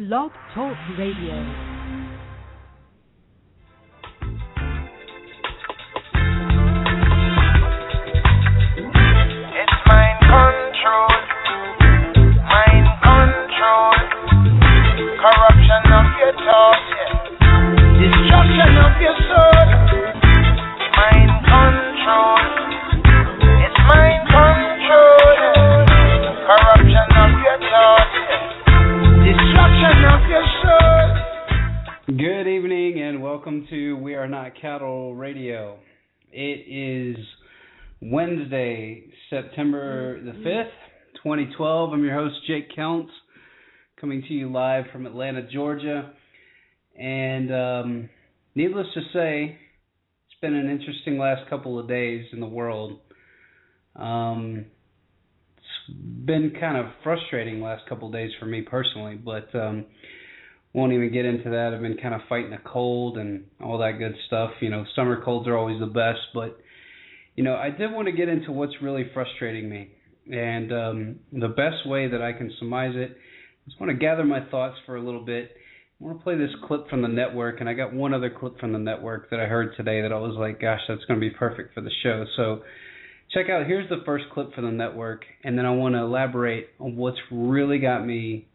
Blog Talk Radio. 2012. I'm your host, Jake Counts, coming to you live from Atlanta, Georgia. And um, needless to say, it's been an interesting last couple of days in the world. Um, it's been kind of frustrating last couple of days for me personally, but um, won't even get into that. I've been kind of fighting a cold and all that good stuff. You know, summer colds are always the best, but you know, I did want to get into what's really frustrating me, and um, the best way that I can surmise it. I just want to gather my thoughts for a little bit. I want to play this clip from the network, and I got one other clip from the network that I heard today that I was like, gosh, that's going to be perfect for the show. So check out. Here's the first clip from the network, and then I want to elaborate on what's really got me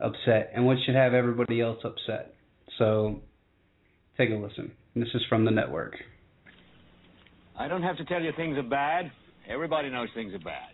upset and what should have everybody else upset. So take a listen. This is from the network. I don't have to tell you things are bad. Everybody knows things are bad.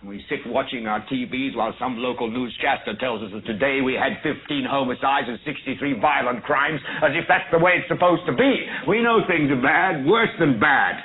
We sit watching our TVs while some local newscaster tells us that today we had 15 homicides and 63 violent crimes, as if that's the way it's supposed to be. We know things are bad, worse than bad.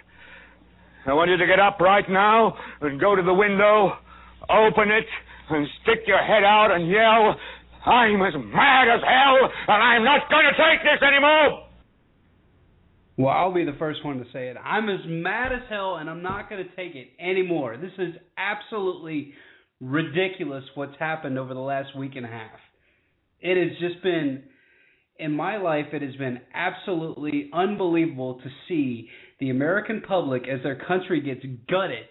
I want you to get up right now and go to the window, open it, and stick your head out and yell, I'm as mad as hell, and I'm not going to take this anymore. Well, I'll be the first one to say it. I'm as mad as hell, and I'm not going to take it anymore. This is absolutely ridiculous what's happened over the last week and a half. It has just been, in my life, it has been absolutely unbelievable to see the American public, as their country gets gutted,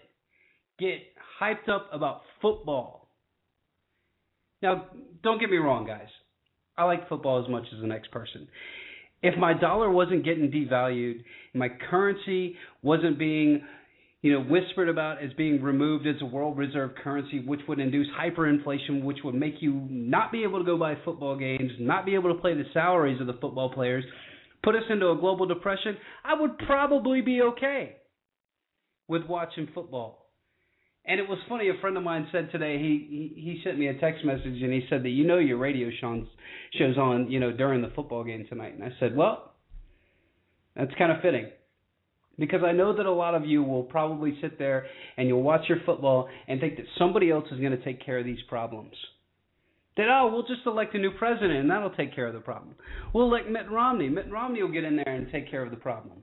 get hyped up about football. Now, don't get me wrong, guys. I like football as much as the next person. If my dollar wasn't getting devalued, my currency wasn't being, you know, whispered about as being removed as a world reserve currency, which would induce hyperinflation, which would make you not be able to go buy football games, not be able to play the salaries of the football players, put us into a global depression, I would probably be okay with watching football. And it was funny. A friend of mine said today he, he he sent me a text message and he said that you know your radio shows shows on you know during the football game tonight. And I said, well, that's kind of fitting because I know that a lot of you will probably sit there and you'll watch your football and think that somebody else is going to take care of these problems. That oh, we'll just elect a new president and that'll take care of the problem. We'll elect Mitt Romney. Mitt Romney will get in there and take care of the problem.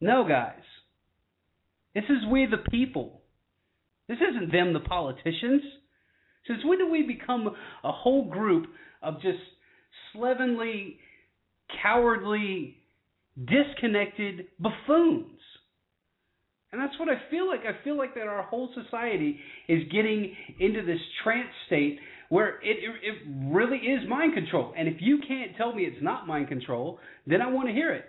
No, guys. This is we the people. This isn't them, the politicians. Since when did we become a whole group of just slovenly, cowardly, disconnected buffoons? And that's what I feel like. I feel like that our whole society is getting into this trance state where it, it it really is mind control. And if you can't tell me it's not mind control, then I want to hear it.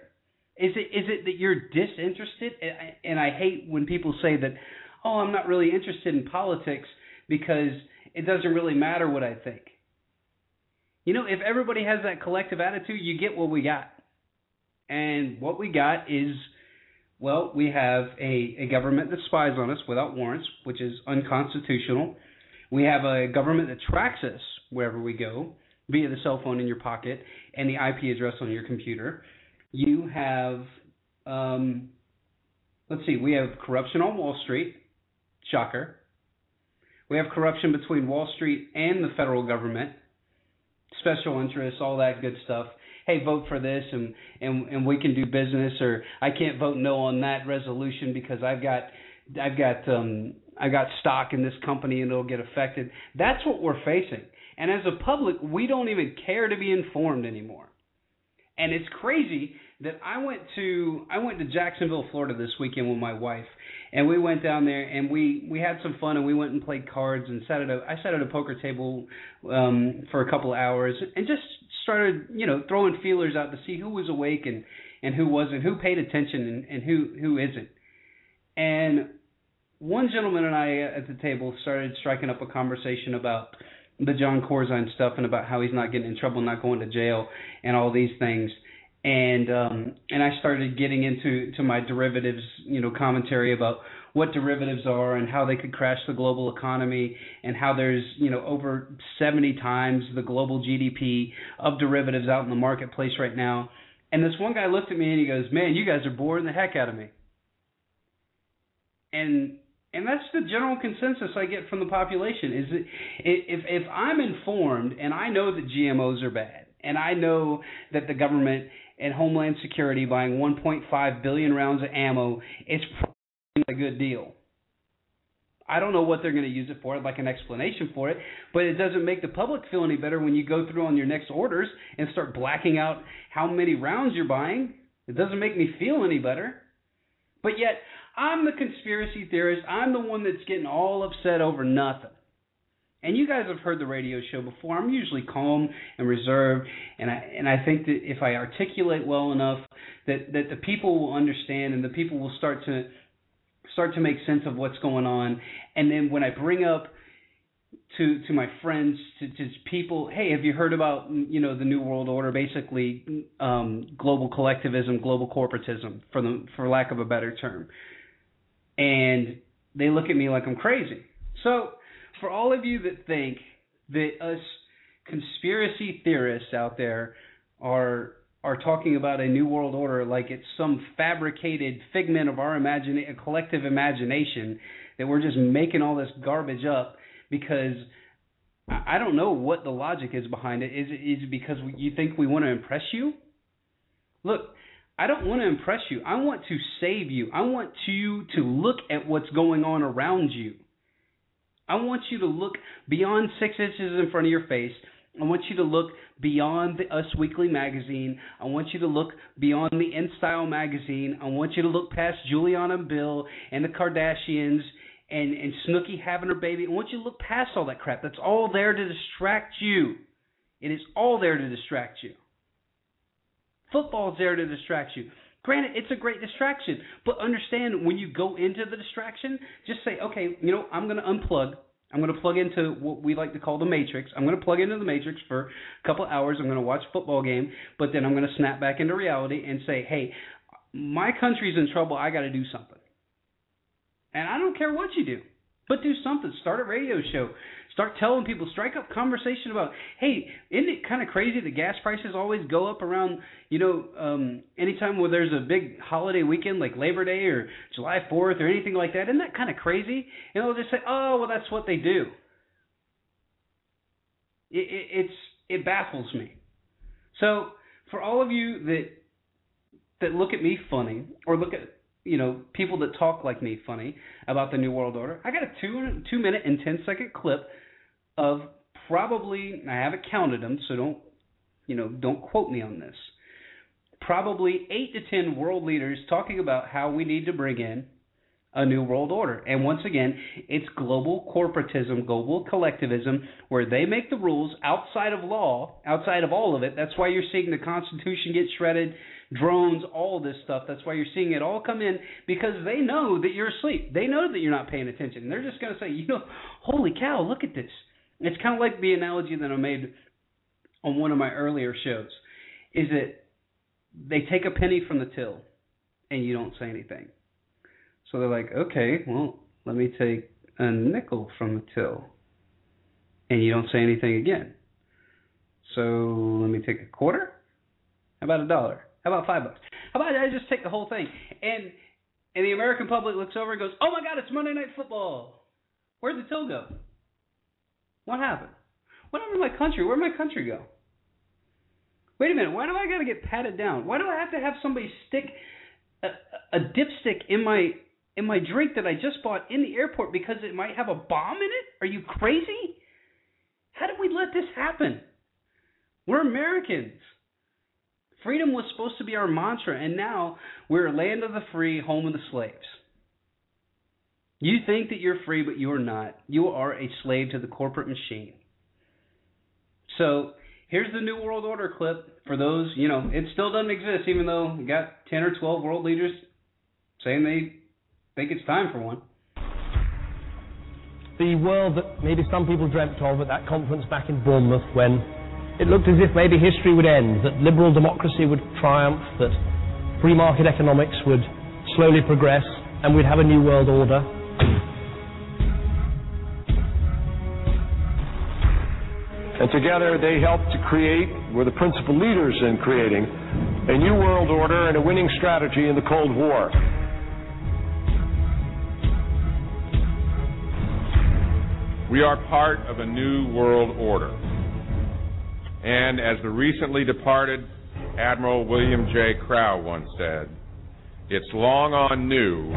Is it is it that you're disinterested? And I hate when people say that, oh, I'm not really interested in politics because it doesn't really matter what I think. You know, if everybody has that collective attitude, you get what we got. And what we got is, well, we have a, a government that spies on us without warrants, which is unconstitutional. We have a government that tracks us wherever we go via the cell phone in your pocket and the IP address on your computer. You have, um, let's see, we have corruption on Wall Street. Shocker. We have corruption between Wall Street and the federal government, special interests, all that good stuff. Hey, vote for this, and and and we can do business. Or I can't vote no on that resolution because I've got I've got um I got stock in this company and it'll get affected. That's what we're facing. And as a public, we don't even care to be informed anymore. And it's crazy that I went to I went to Jacksonville, Florida this weekend with my wife, and we went down there and we we had some fun and we went and played cards and sat at a I sat at a poker table um for a couple of hours and just started you know throwing feelers out to see who was awake and and who wasn't, who paid attention and, and who who isn't. And one gentleman and I at the table started striking up a conversation about the Jon Corzine stuff and about how he's not getting in trouble, not going to jail, and all these things. And um, and I started getting into to my derivatives, you know, commentary about what derivatives are and how they could crash the global economy and how there's you know over 70 times the global GDP of derivatives out in the marketplace right now. And this one guy looked at me and he goes, "Man, you guys are boring the heck out of me." And and that's the general consensus I get from the population is that if if I'm informed and I know that GMOs are bad and I know that the government and Homeland Security buying 1.5 billion rounds of ammo is a good deal. I don't know what they're going to use it for. Like an explanation for it, but it doesn't make the public feel any better when you go through on your next orders and start blacking out how many rounds you're buying. It doesn't make me feel any better. But yet, I'm the conspiracy theorist. I'm the one that's getting all upset over nothing. And you guys have heard the radio show before. I'm usually calm and reserved, and I and I think that if I articulate well enough, that that the people will understand, and the people will start to start to make sense of what's going on. And then when I bring up to to my friends, to, to people, hey, have you heard about you know the New World Order? Basically, um, global collectivism, global corporatism, for the for lack of a better term and they look at me like I'm crazy. So, for all of you that think that us conspiracy theorists out there are are talking about a new world order like it's some fabricated figment of our imagine collective imagination that we're just making all this garbage up because I don't know what the logic is behind it. Is it is it because you think we want to impress you? Look, I don't want to impress you. I want to save you. I want you to look at what's going on around you. I want you to look beyond six inches in front of your face. I want you to look beyond the Us Weekly magazine. I want you to look beyond the InStyle magazine. I want you to look past Giuliana and Bill and the Kardashians and, and Snooki having her baby. I want you to look past all that crap. That's all there to distract you. It is all there to distract you. Football's there to distract you. Granted, it's a great distraction, but understand when you go into the distraction, just say, okay, you know, I'm going to unplug. I'm going to plug into what we like to call the matrix. I'm going to plug into the matrix for a couple hours. I'm going to watch a football game, but then I'm going to snap back into reality and say, hey, my country's in trouble. I got to do something. And I don't care what you do, but do something. Start a radio show. Start telling people, strike up conversation about, hey, isn't it kind of crazy that gas prices always go up around, you know, um, anytime where there's a big holiday weekend like Labor Day or July 4th or anything like that? Isn't that kind of crazy? And they'll just say, oh, well, that's what they do. It, it, it's it baffles me. So for all of you that that look at me funny or look at you know people that talk like me funny about the new world order, I got a two two minute and ten second clip of probably I haven't counted them, so don't you know don't quote me on this. Probably eight to ten world leaders talking about how we need to bring in a new world order. And once again, it's global corporatism, global collectivism, where they make the rules outside of law, outside of all of it. That's why you're seeing the Constitution get shredded, drones, all this stuff. That's why you're seeing it all come in because they know that you're asleep. They know that you're not paying attention. They're just going to say, you know, holy cow, look at this. It's kind of like the analogy that I made on one of my earlier shows is that they take a penny from the till and you don't say anything. So they're like, okay, well, let me take a nickel from the till and you don't say anything again. So let me take a quarter? How about a dollar? How about five bucks? How about I just take the whole thing? And and the American public looks over and goes, Oh my god, it's Monday night football. Where'd the till go? What happened? What happened to my country? Where'd my country go? Wait a minute, why do I gotta get patted down? Why do I have to have somebody stick a, a dipstick in my in my drink that I just bought in the airport because it might have a bomb in it? Are you crazy? How did we let this happen? We're Americans. Freedom was supposed to be our mantra, and now we're a land of the free, home of the slaves. You think that you're free, but you're not. You are a slave to the corporate machine. So here's the New World Order clip for those, you know, it still doesn't exist, even though we got 10 or 12 world leaders saying they think it's time for one. The world that maybe some people dreamt of at that conference back in Bournemouth when it looked as if maybe history would end, that liberal democracy would triumph, that free market economics would slowly progress, and we'd have a new world order. And together they helped to create, were the principal leaders in creating, a new world order and a winning strategy in the Cold War. We are part of a new world order. And as the recently departed Admiral William J. Crowe once said, it's long on new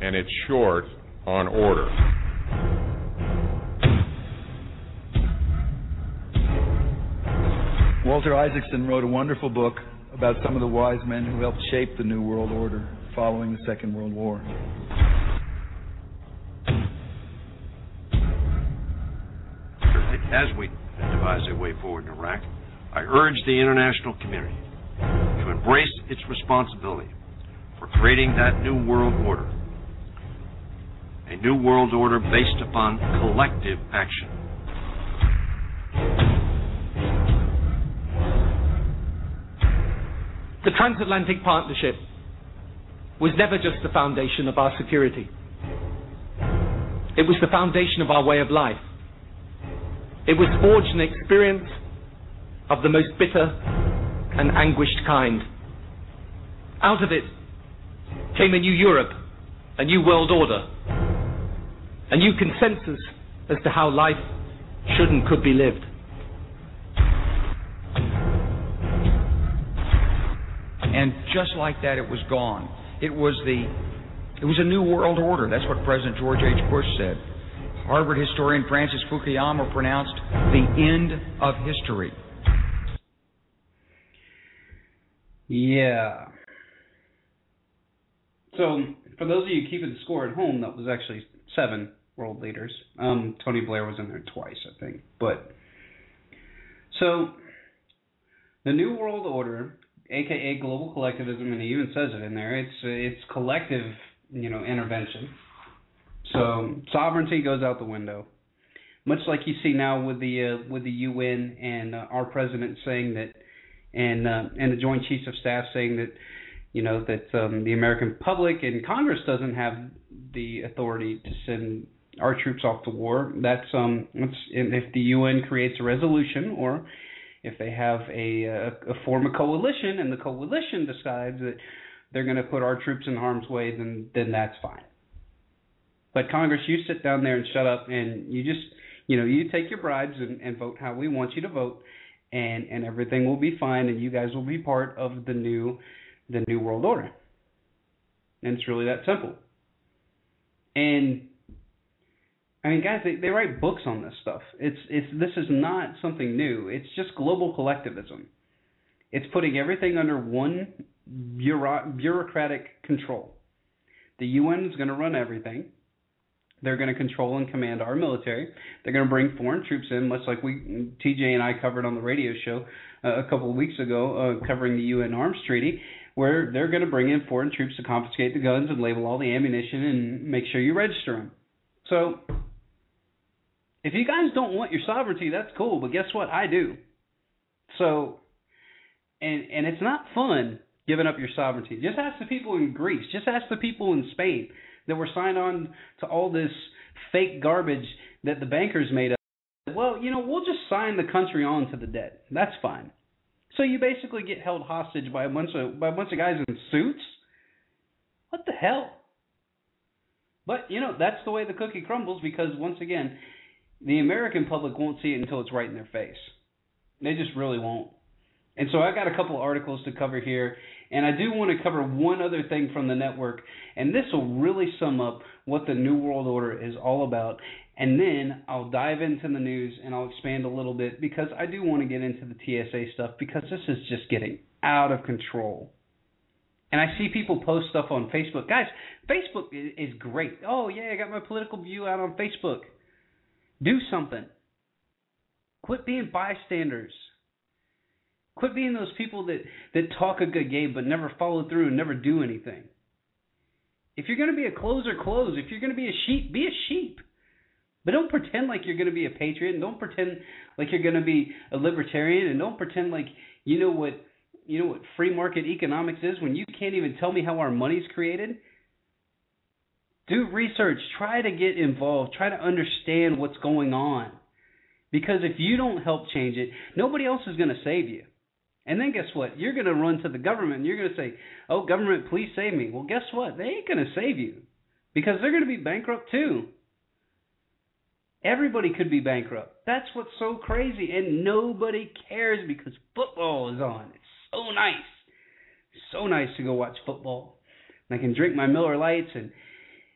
and it's short on order. Walter Isaacson wrote a wonderful book about some of the wise men who helped shape the New World Order following the Second World War. As we devise a way forward in Iraq, I urge the international community to embrace its responsibility for creating that new world order. A new world order based upon collective action. The transatlantic partnership was never just the foundation of our security. It was the foundation of our way of life. It was forged an experience of the most bitter and anguished kind. Out of it came a new Europe, a new world order, a new consensus as to how life should and could be lived. And just like that, it was gone. It was the, it was a new world order. That's what President George H. Bush said. Harvard historian Francis Fukuyama pronounced the end of history. Yeah. So, for those of you keeping score at home, that was actually seven world leaders. Um, Tony Blair was in there twice, I think. But so, the New World Order, aka global collectivism, and he even says it in there. It's it's collective, you know, intervention. So sovereignty goes out the window, much like you see now with the uh, with the UN and uh, our president saying that, and uh, and the Joint Chiefs of Staff saying that, you know, that um, the American public and Congress doesn't have the authority to send our troops off to war. That's um, if the UN creates a resolution or if they have a, a, a form of coalition and the coalition decides that they're going to put our troops in harm's way, then then that's fine. But Congress, you sit down there and shut up, and you just, you know, you take your bribes and, and vote how we want you to vote, and and everything will be fine, and you guys will be part of the new, the new world order. And it's really that simple. And I mean, guys, they, they write books on this stuff. It's it's this is not something new. It's just global collectivism. It's putting everything under one bureau- bureaucratic control. The UN is going to run everything. They're going to control and command our military. They're going to bring foreign troops in, much like we TJ and I covered on the radio show uh, a couple of weeks ago, uh, covering the UN Arms Treaty, where they're going to bring in foreign troops to confiscate the guns and label all the ammunition and make sure you register them. So, if you guys don't want your sovereignty, that's cool. But guess what? I do. So, and and it's not fun giving up your sovereignty. Just ask the people in Greece. Just ask the people in Spain that were signed on to all this fake garbage that the bankers made up. Well, you know, we'll just sign the country on to the debt. That's fine. So you basically get held hostage by a bunch of by a bunch of guys in suits. What the hell? But you know, that's the way the cookie crumbles because once again, the American public won't see it until it's right in their face. They just really won't. And so I've got a couple of articles to cover here, and I do want to cover one other thing from the network, and this will really sum up what the New World Order is all about. And then I'll dive into the news and I'll expand a little bit because I do want to get into the TSA stuff because this is just getting out of control. And I see people post stuff on Facebook. Guys, Facebook is great. Oh, yeah, I got my political view out on Facebook. Do something. Quit being bystanders. Quit being those people that, that talk a good game but never follow through and never do anything. If you're going to be a closer, close. If you're going to be a sheep, be a sheep. But don't pretend like you're going to be a patriot, and don't pretend like you're going to be a libertarian, and don't pretend like you know what you know what free market economics is when you can't even tell me how our money's created. Do research, try to get involved, try to understand what's going on. Because if you don't help change it, nobody else is going to save you. And then guess what? You're going to run to the government and you're going to say, "Oh, government, please save me." Well, guess what? They ain't going to save you because they're going to be bankrupt too. Everybody could be bankrupt. That's what's so crazy, and nobody cares because football is on. It's so nice, so nice to go watch football. And I can drink my Miller Lights and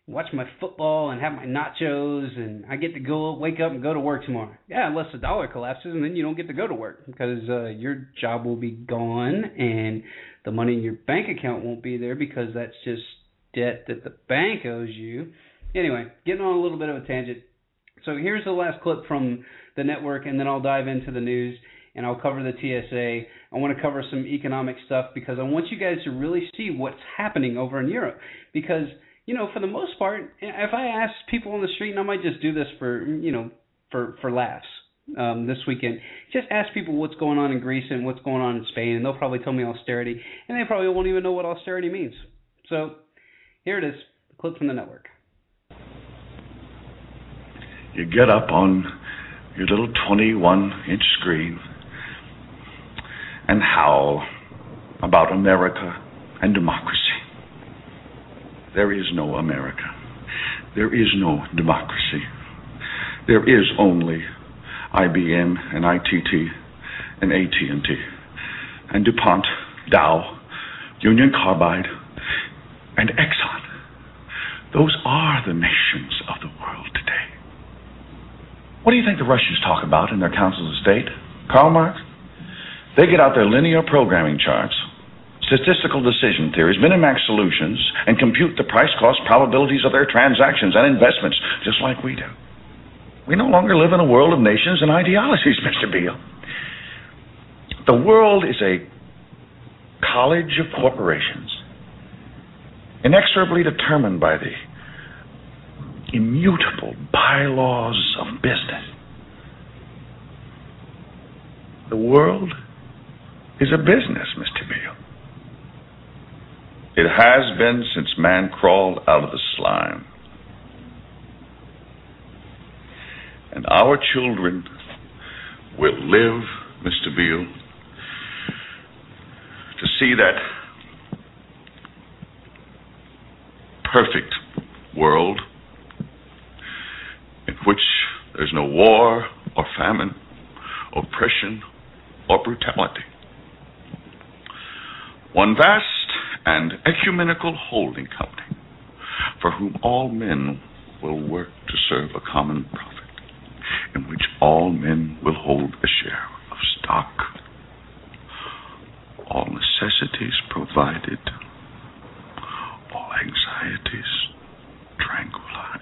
watch my football and have my nachos, and I get to go wake up and go to work tomorrow. Yeah, unless the dollar collapses, and then you don't get to go to work because uh, your job will be gone, and the money in your bank account won't be there because that's just debt that the bank owes you. Anyway, getting on a little bit of a tangent. So here's the last clip from the network, and then I'll dive into the news and I'll cover the TSA. I want to cover some economic stuff because I want you guys to really see what's happening over in Europe. Because you know, for the most part, if I ask people on the street, and I might just do this for you know for for laughs um, this weekend, just ask people what's going on in Greece and what's going on in Spain, and they'll probably tell me austerity, and they probably won't even know what austerity means. So here it is, clip from the network you get up on your little 21 inch screen and howl about America and democracy. There is no America. There is no democracy. There is only IBM and ITT and AT&T and DuPont, Dow, Union Carbide, and Exxon. Those are the nations of the world today. What do you think the Russians talk about in their councils of state? Karl Marx? They get out their linear programming charts, statistical decision theories, Minimax solutions, and compute the price cost probabilities of their transactions and investments, just like we do. We no longer live in a world of nations and ideologies, Mr. Beale. The world is a college of corporations, inexorably determined by the immutable bylaws of business. The world is a business, Mr. Beale. It has been since man crawled out of the slime. And our children will live, Mr. Beale, to see that perfect world in which there's no war or famine, oppression or brutality. One vast and ecumenical holding company for whom all men will work to serve a common profit, in which all men will hold a share of stock, all necessities provided, all anxieties tranquilized,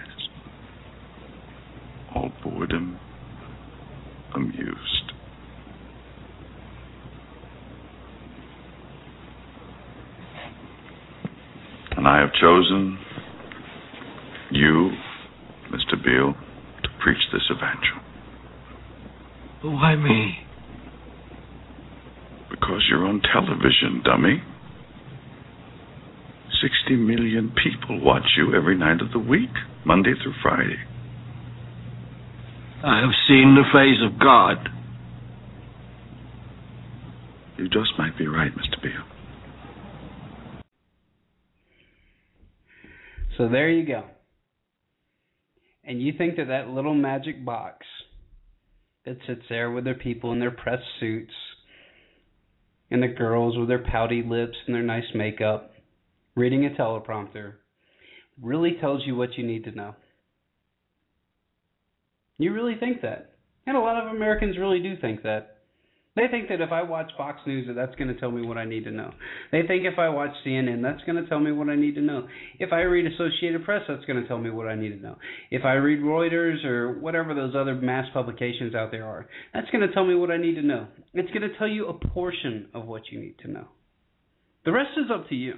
all boredom amused. And I have chosen you, Mr. Beale, to preach this evangel. Why me? Because you're on television, dummy. 60 million people watch you every night of the week, Monday through Friday. I have seen the face of God. You just might be right, Mr. Beale. So there you go. And you think that that little magic box that sits there with their people in their press suits and the girls with their pouty lips and their nice makeup reading a teleprompter really tells you what you need to know. You really think that. And a lot of Americans really do think that. They think that if I watch Fox News, that that's going to tell me what I need to know. They think if I watch CNN, that's going to tell me what I need to know. If I read Associated Press, that's going to tell me what I need to know. If I read Reuters or whatever those other mass publications out there are, that's going to tell me what I need to know. It's going to tell you a portion of what you need to know. The rest is up to you.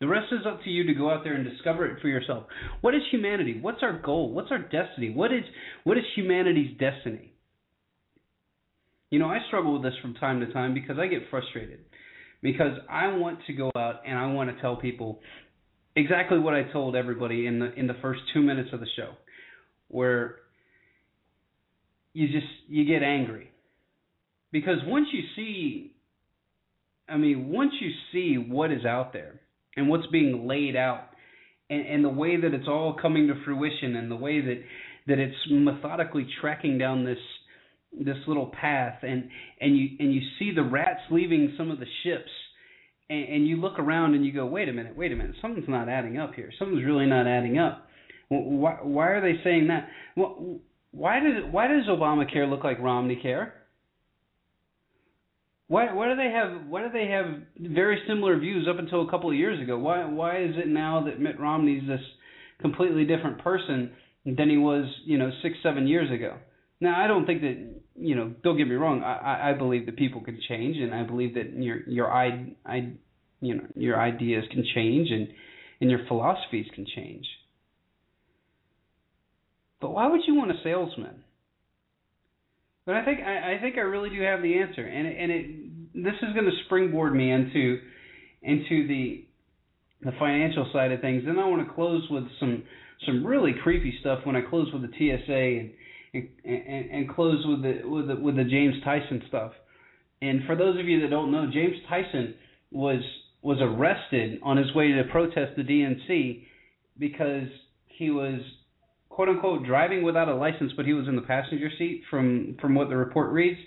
The rest is up to you to go out there and discover it for yourself. What is humanity? What's our goal? What's our destiny? What is what is humanity's destiny? You know, I struggle with this from time to time because I get frustrated. Because I want to go out and I want to tell people exactly what I told everybody in the in the first 2 minutes of the show where you just you get angry. Because once you see I mean, once you see what is out there and what's being laid out and, and the way that it's all coming to fruition and the way that that it's methodically tracking down this this little path and and you and you see the rats leaving some of the ships and, and you look around and you go wait a minute wait a minute something's not adding up here. Something's really not adding up. Why why are they saying that? Well why does why does Obamacare look like Romney care why why do they have why do they have very similar views up until a couple of years ago why why is it now that Mitt Romney's this completely different person than he was you know six seven years ago now, I don't think that you know. Don't get me wrong. I, I believe that people can change, and I believe that your your I, I you know your ideas can change, and and your philosophies can change. But why would you want a salesman? But I think I, I think I really do have the answer, and it, and it this is going to springboard me into into the the financial side of things. Then I want to close with some some really creepy stuff when I close with the TSA and and, and, and close with the with the with the James Tyson stuff. And for those of you that don't know, James Tyson was was arrested on his way to protest the DNC because he was quote unquote driving without a license, but he was in the passenger seat from from what the report reads,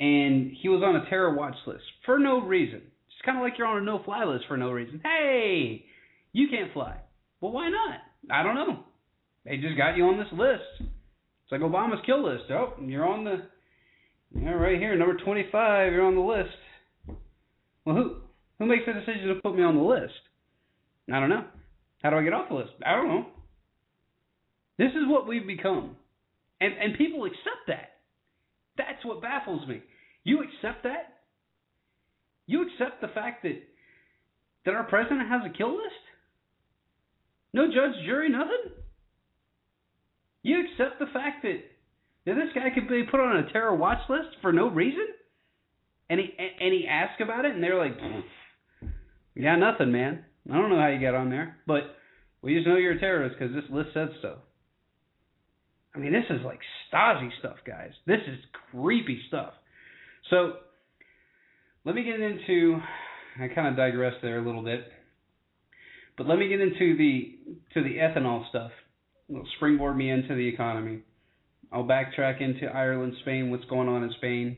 and he was on a terror watch list for no reason. It's kind of like you're on a no fly list for no reason. Hey, you can't fly. Well, why not? I don't know. They just got you on this list. It's like Obama's kill list. Oh, you're on the, yeah, right here, number 25. You're on the list. Well, who who makes the decision to put me on the list? I don't know. How do I get off the list? I don't know. This is what we've become, and and people accept that. That's what baffles me. You accept that? You accept the fact that that our president has a kill list? No judge, jury, nothing? You accept the fact that, that this guy could be put on a terror watch list for no reason? And he and he asked about it, and they're like, "We got nothing, man. I don't know how you got on there, but we just know you're a terrorist because this list said so." I mean, this is like Stasi stuff, guys. This is creepy stuff. So, let me get into. I kind of digressed there a little bit, but let me get into the to the ethanol stuff will springboard me into the economy. I'll backtrack into Ireland, Spain, what's going on in Spain,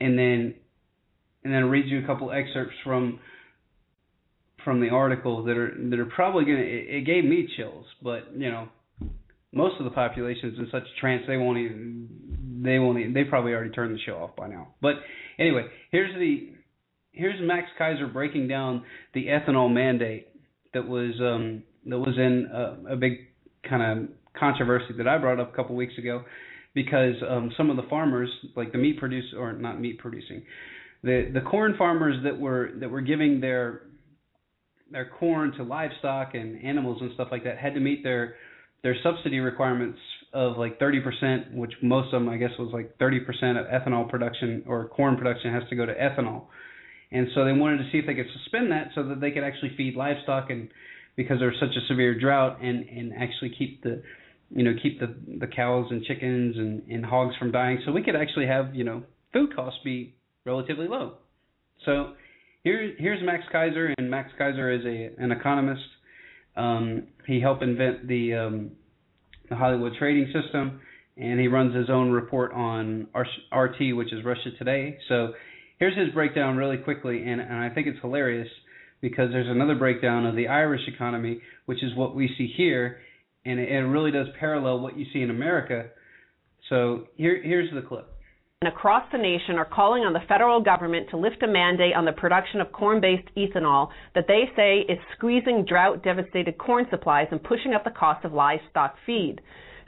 and then and then read you a couple excerpts from from the article that are that are probably gonna. It, it gave me chills, but you know, most of the population is in such a trance they won't even they won't even, they probably already turned the show off by now. But anyway, here's the here's Max Keiser breaking down the ethanol mandate that was um, that was in a, a big kind of controversy that I brought up a couple weeks ago because um, some of the farmers, like the meat produce or not meat producing, the the corn farmers that were that were giving their their corn to livestock and animals and stuff like that had to meet their their subsidy requirements of like 30%, which most of them I guess was like 30% of ethanol production or corn production has to go to ethanol. And so they wanted to see if they could suspend that so that they could actually feed livestock and because there's such a severe drought and and actually keep the you know keep the the cows and chickens and and hogs from dying so we could actually have you know food costs be relatively low. So here here's Max Keiser and Max Keiser is a an economist. Um, he helped invent the um, the Hollywood trading system and he runs his own report on RT which is Russia Today. So here's his breakdown really quickly and, and I think it's hilarious because there's another breakdown of the Irish economy which is what we see here and it, it really does parallel what you see in America. So here, here's the clip. And across the nation are calling on the federal government to lift a mandate on the production of corn based ethanol that they say is squeezing drought devastated corn supplies and pushing up the cost of livestock feed.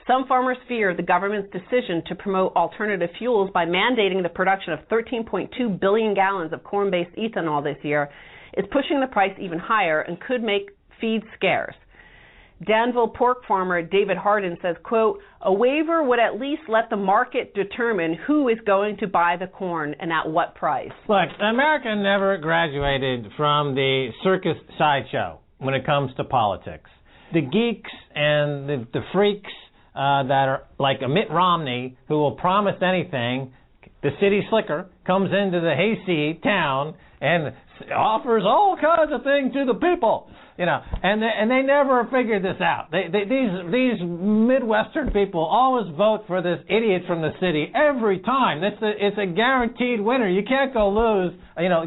Some farmers fear the government's decision to promote alternative fuels by mandating the production of 13.2 billion gallons of corn based ethanol this year is pushing the price even higher and could make feed scarce. Danville pork farmer David Harden says, quote, a waiver would at least let the market determine who is going to buy the corn and at what price. Look, America never graduated from the circus sideshow when it comes to politics. The geeks and the, the freaks uh, that are like a Mitt Romney who will promise anything, the city slicker comes into the hayseed town and offers all kinds of things to the people you know, and they, and they never figured this out. They, they, these these Midwestern people always vote for this idiot from the city every time. It's a it's a guaranteed winner. You can't go lose. You know,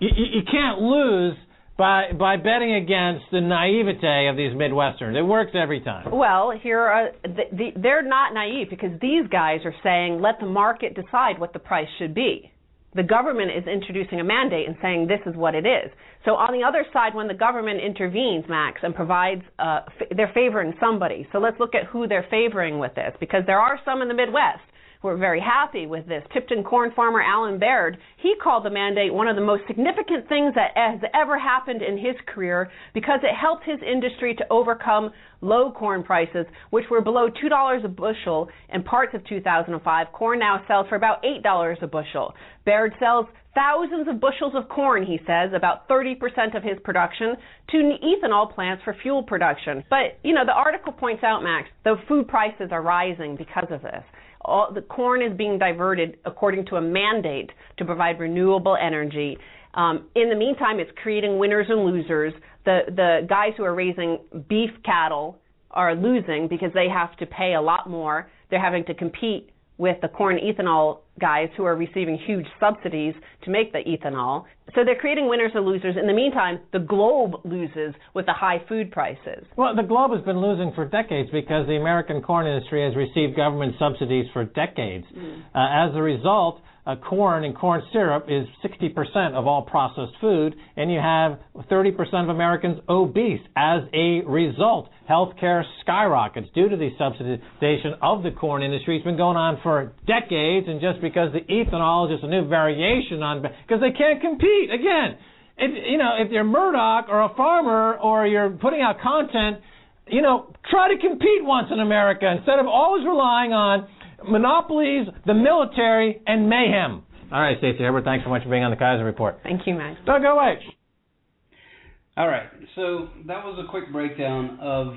you, you can't lose by by betting against the naivete of these Midwesterns. It works every time. Well, here are the, the, they're not naive because these guys are saying let the market decide what the price should be the government is introducing a mandate and saying this is what it is. So on the other side, when the government intervenes, Max, and provides, uh, f- they're favoring somebody. So let's look at who they're favoring with this, because there are some in the Midwest who are very happy with this. Tipton corn farmer Alan Baird, he called the mandate one of the most significant things that has ever happened in his career because it helped his industry to overcome low corn prices, which were below $2 a bushel in parts of 2005. Corn now sells for about $8 a bushel. Baird sells thousands of bushels of corn, he says, about 30% of his production, to ethanol plants for fuel production. But, you know, the article points out, Max, the food prices are rising because of this all, the corn is being diverted according to a mandate to provide renewable energy. Um, in the meantime, it's creating winners and losers. The the guys who are raising beef cattle are losing because they have to pay a lot more. They're having to compete with the corn ethanol guys who are receiving huge subsidies to make the ethanol. So they're creating winners and losers. In the meantime, the globe loses with the high food prices. Well, the globe has been losing for decades because the American corn industry has received government subsidies for decades. Mm. Uh, as a result, uh, corn and corn syrup is 60% of all processed food, and you have 30% of Americans obese. As a result, healthcare skyrockets due to the subsidization of the corn industry. It's been going on for decades, and just because the ethanol is just a new variation on, because they can't compete. Again, if, you know, if you're Murdoch or a farmer or you're putting out content, you know, try to compete once in America instead of always relying on monopolies, the military, and mayhem. All right, Stacy Herbert, thanks so much for being on the Keiser Report. Thank you, Max. Doug H. All right, so that was a quick breakdown of,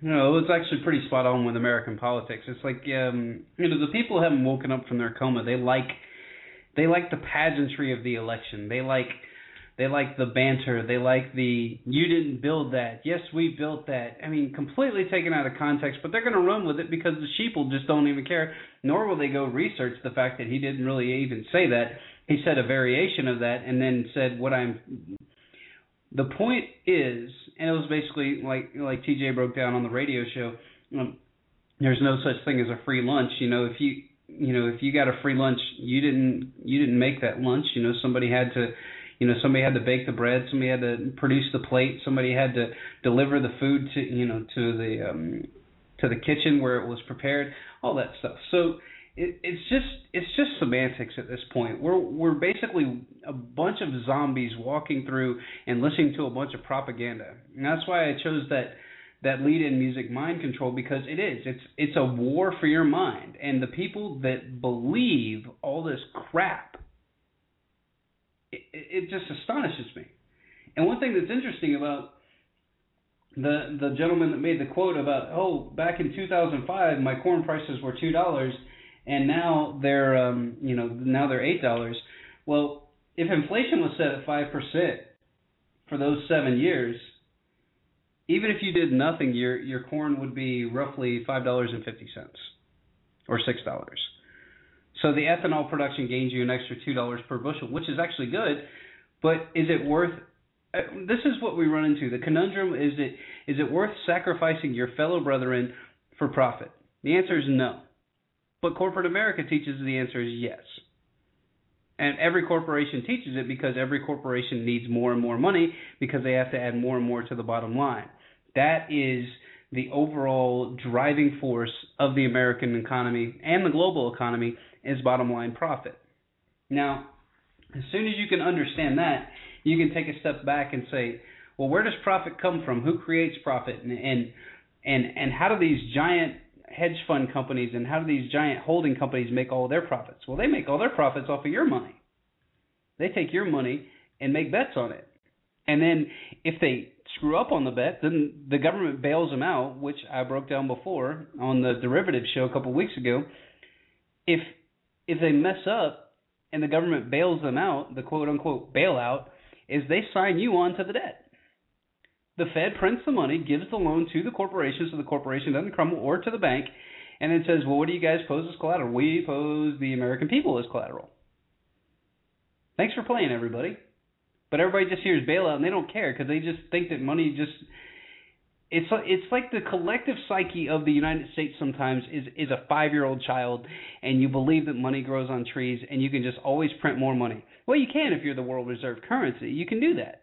you know, it was actually pretty spot on with American politics. It's like, um, you know, the people haven't woken up from their coma. They like, they like the pageantry of the election. They like they like the banter. They like the you didn't build that. Yes, we built that. I mean, completely taken out of context, but they're going to run with it because the sheeple just don't even care. Nor will they go research the fact that he didn't really even say that. He said a variation of that, and then said what I'm. The point is, and it was basically like like TJ broke down on the radio show. Um, there's no such thing as a free lunch. You know, if you you know if you got a free lunch, you didn't you didn't make that lunch. You know, somebody had to You know, somebody had to bake the bread, somebody had to produce the plate, somebody had to deliver the food to you know to the um, to the kitchen where it was prepared, all that stuff. So it, it's just it's just semantics at this point. We're we're basically a bunch of zombies walking through and listening to a bunch of propaganda, and that's why I chose that that lead in music mind control because it is it's it's a war for your mind and the people that believe all this crap it, it just astonishes me and one thing that's interesting about the the gentleman that made the quote about oh back in 2005 my corn prices were two dollars and now they're um you know now they're eight dollars well if inflation was set at five percent for those seven years even if you did nothing, your your corn would be roughly five dollars and fifty cents, or six dollars. So the ethanol production gains you an extra two dollars per bushel, which is actually good. But is it worth? Uh, this is what we run into. The conundrum is it is it worth sacrificing your fellow brethren for profit? The answer is no. But corporate America teaches the answer is yes. And every corporation teaches it because every corporation needs more and more money because they have to add more and more to the bottom line. That is the overall driving force of the American economy and the global economy is bottom line profit. Now, as soon as you can understand that, you can take a step back and say, well, where does profit come from? Who creates profit? And and and, and how do these giant hedge fund companies and how do these giant holding companies make all their profits? Well, they make all their profits off of your money. They take your money and make bets on it. And then if they screw up on the bet, then the government bails them out, which I broke down before on the derivative show a couple of weeks ago. If if they mess up and the government bails them out, the quote unquote bailout is they sign you on to the debt. The Fed prints the money, gives the loan to the corporation so the corporation doesn't crumble, or to the bank, and then says, Well, what do you guys pose as collateral? We pose the American people as collateral. Thanks for playing, everybody. But everybody just hears bailout and they don't care because they just think that money just it's it's like the collective psyche of the United States sometimes is is a five year old child, and you believe that money grows on trees, and you can just always print more money. Well, you can if you're the world reserve currency. You can do that,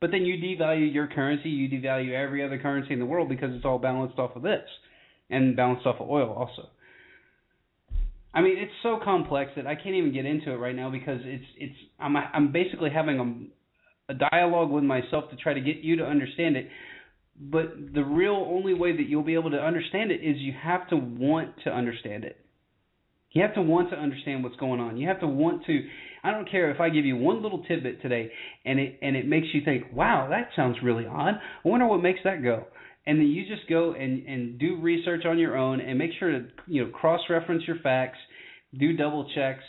but then you devalue your currency, you devalue every other currency in the world because it's all balanced off of this, and balanced off of oil also. I mean, it's so complex that I can't even get into it right now because it's it's I'm I'm basically having a, a dialogue with myself to try to get you to understand it. But the real only way that you'll be able to understand it is you have to want to understand it. You have to want to understand what's going on. You have to want to. I don't care if I give you one little tidbit today, and it and it makes you think, "Wow, that sounds really odd. I wonder what makes that go." and then you just go and and do research on your own and make sure to you know cross reference your facts do double checks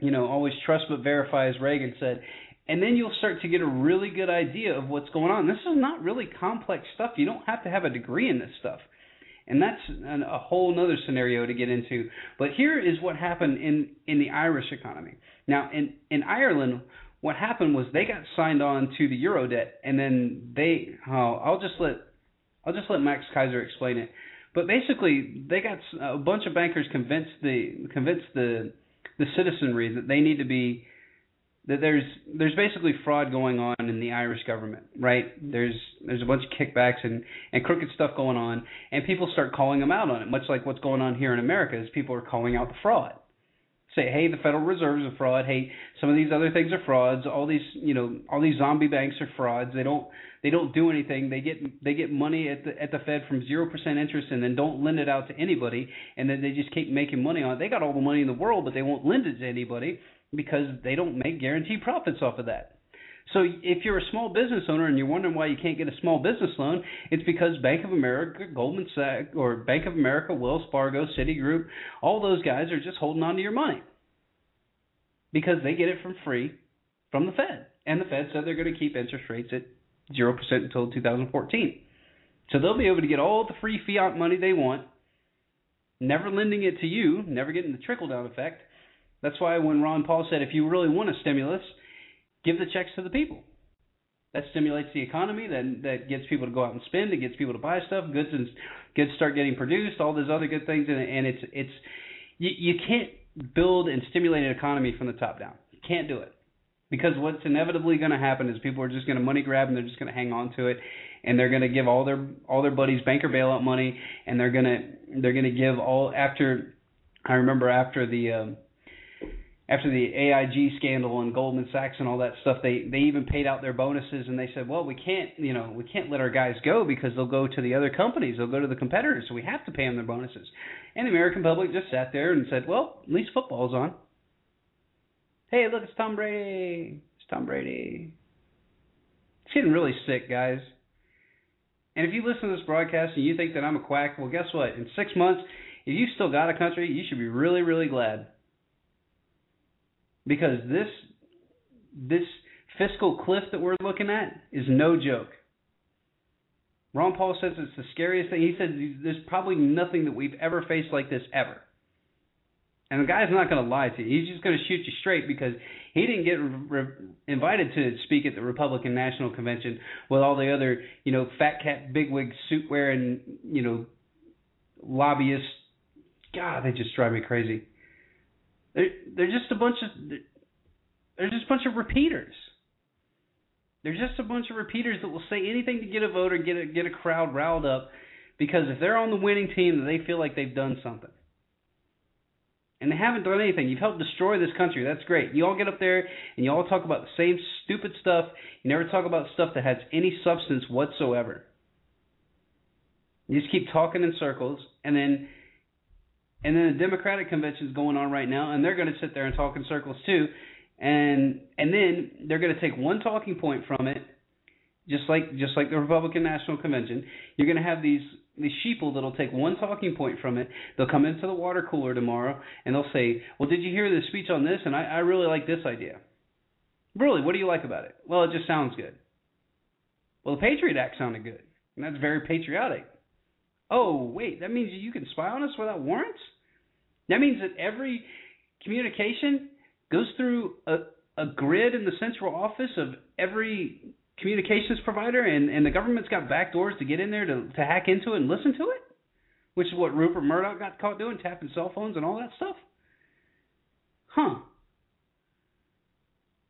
you know always trust but verify as reagan said and then you'll start to get a really good idea of what's going on. This is not really complex stuff. You don't have to have a degree in this stuff. And that's an, a whole other scenario to get into. But here is what happened in in the irish economy. Now in in ireland what happened was they got signed on to the euro debt and then they oh, i'll just let I'll just let Max Keiser explain it. But basically, they got a bunch of bankers convinced the convinced the the citizenry that they need to be that there's there's basically fraud going on in the Irish government, right? There's there's a bunch of kickbacks and and crooked stuff going on, and people start calling them out on it, much like what's going on here in America, is people are calling out the fraud. Say, hey, the Federal Reserve is a fraud. Hey, some of these other things are frauds. All these, you know, all these zombie banks are frauds. They don't they don't do anything. They get they get money at the at the Fed from zero percent interest and then don't lend it out to anybody, and then they just keep making money on it. They got all the money in the world, but they won't lend it to anybody because they don't make guaranteed profits off of that. So if you're a small business owner and you're wondering why you can't get a small business loan, it's because Bank of America, Goldman Sachs, or Bank of America, Wells Fargo, Citigroup, all those guys are just holding on to your money because they get it from free from the Fed. And the Fed said they're going to keep interest rates at 0% until 2014. So they'll be able to get all the free fiat money they want, never lending it to you, never getting the trickle down effect. That's why when Ron Paul said, if you really want a stimulus, give the checks to the people. That stimulates the economy. That that gets people to go out and spend. It gets people to buy stuff. Goods and goods start getting produced. All those other good things. And, and it's it's you, you can't build and stimulate an economy from the top down. You can't do it. Because what's inevitably going to happen is people are just going to money grab and they're just going to hang on to it, and they're going to give all their all their buddies banker bailout money, and they're going to they're going to give all after. I remember after the. Um, after the AIG scandal and Goldman Sachs and all that stuff, they they even paid out their bonuses and they said, well, we can't you know we can't let our guys go because they'll go to the other companies, they'll go to the competitors, so we have to pay them their bonuses. And the American public just sat there and said, well, at least football's on. Hey, look, it's Tom Brady. It's Tom Brady. It's getting really sick, guys. And if you listen to this broadcast and you think that I'm a quack, well, guess what? In six months, if you still got a country, you should be really, really glad because this this fiscal cliff that we're looking at is no joke. Ron Paul says it's the scariest thing. He said there's probably nothing that we've ever faced like this ever. And the guy's not going to lie to you. He's just going to shoot you straight because he didn't get re- invited to speak at the Republican National Convention with all the other, you know, fat cat bigwig suit wearing, you know, lobbyists. God, they just drive me crazy. They're just a bunch of they're just a bunch of repeaters. They're just a bunch of repeaters that will say anything to get a vote or get a get a crowd riled up because if they're on the winning team, they feel like they've done something. And they haven't done anything. You've helped destroy this country. That's great. You all get up there and you all talk about the same stupid stuff. You never talk about stuff that has any substance whatsoever. You just keep talking in circles and then and then the Democratic convention is going on right now, and they're going to sit there and talk in circles too, and and then they're going to take one talking point from it, just like just like the Republican National Convention. You're going to have these these sheeple that'll take one talking point from it. They'll come into the water cooler tomorrow and they'll say, "Well, did you hear the speech on this? And I, I really like this idea. Really, what do you like about it? Well, it just sounds good. Well, the Patriot Act sounded good, and that's very patriotic. Oh, wait, that means you can spy on us without warrants? That means that every communication goes through a, a grid in the central office of every communications provider, and, and the government's got back doors to get in there to, to hack into it and listen to it? Which is what Rupert Murdoch got caught doing, tapping cell phones and all that stuff? Huh.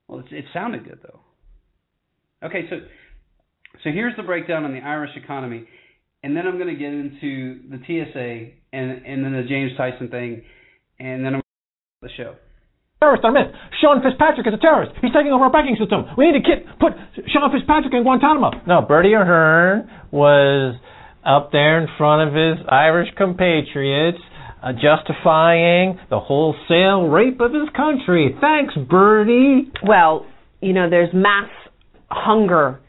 Well, it sounded good, though. Okay, so so here's the breakdown on the Irish economy and then I'm going to get into the TSA and and then the James Tyson thing, and then I'm gonna the show. Terrorist on myth. Sean Fitzpatrick is a terrorist. He's taking over our banking system. We need to kid, put Sean Fitzpatrick in Guantanamo. No, Bertie Ahern was up there in front of his Irish compatriots, uh, justifying the wholesale rape of his country. Thanks, Bertie. Well, you know, there's mass hunger,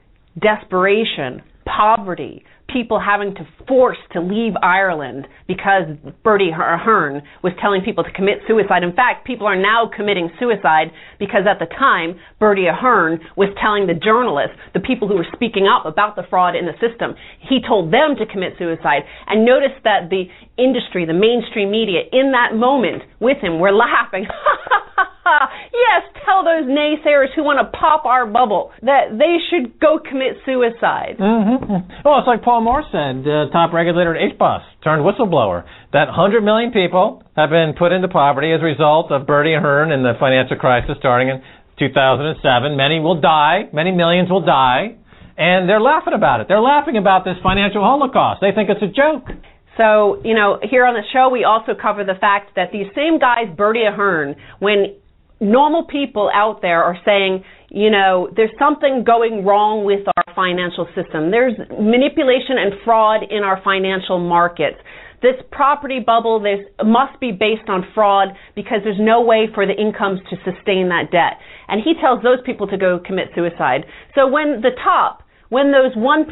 desperation, poverty, people having to force to leave Ireland because Bertie Ahern was telling people to commit suicide. In fact, people are now committing suicide because at the time, Bertie Ahern was telling the journalists, the people who were speaking up about the fraud in the system, he told them to commit suicide. And notice that the industry, the mainstream media, in that moment with him were laughing. yes, tell those naysayers who want to pop our bubble that they should go commit suicide. Mm-hmm. Well, it's like Paul Moore said, uh, top regulator at HBOS turned whistleblower. That 100 million people have been put into poverty as a result of Bertie Ahern and the financial crisis starting in 2007. Many will die. Many millions will die. And they're laughing about it. They're laughing about this financial holocaust. They think it's a joke. So, you know, here on the show, we also cover the fact that these same guys, Bertie Ahern, when normal people out there are saying, you know, there's something going wrong with our financial system. There's manipulation and fraud in our financial markets. This property bubble this must be based on fraud because there's no way for the incomes to sustain that debt. And he tells those people to go commit suicide. So when the top, when those 1%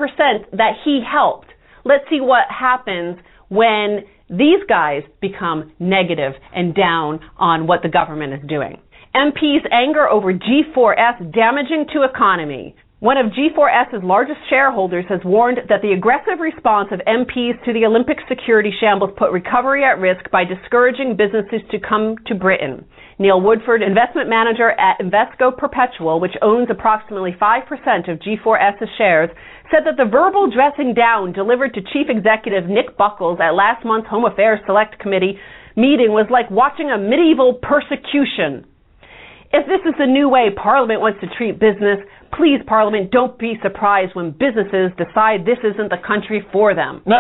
that he helped, let's see what happens when these guys become negative and down on what the government is doing. MPs' anger over G4S damaging to economy. One of G4S's largest shareholders has warned that the aggressive response of MPs to the Olympic security shambles put recovery at risk by discouraging businesses to come to Britain. Neil Woodford, investment manager at Invesco Perpetual, which owns approximately 5% of G4S's shares, said that the verbal dressing down delivered to Chief Executive Nick Buckles at last month's Home Affairs Select Committee meeting was like watching a medieval persecution If this is the new way Parliament wants to treat business, please, Parliament, don't be surprised when businesses decide this isn't the country for them.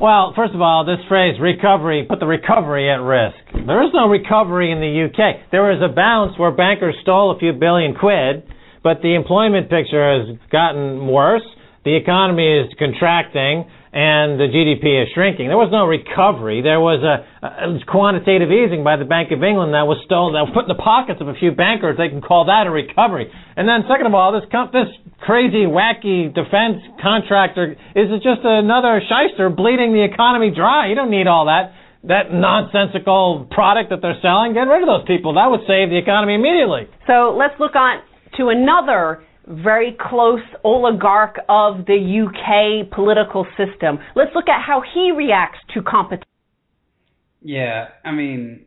Well, first of all, this phrase recovery put the recovery at risk. There is no recovery in the UK. There was a bounce where bankers stole a few billion quid, but the employment picture has gotten worse. The economy is contracting and the GDP is shrinking. There was no recovery. There was a, a quantitative easing by the Bank of England that was stolen, that was put in the pockets of a few bankers. They can call that a recovery. And then, second of all, this this crazy, wacky defense contractor is just another shyster bleeding the economy dry. You don't need all that that nonsensical product that they're selling. Get rid of those people. That would save the economy immediately. So let's look on to another very close oligarch of the UK political system. Let's look at how he reacts to competition. Yeah, I mean,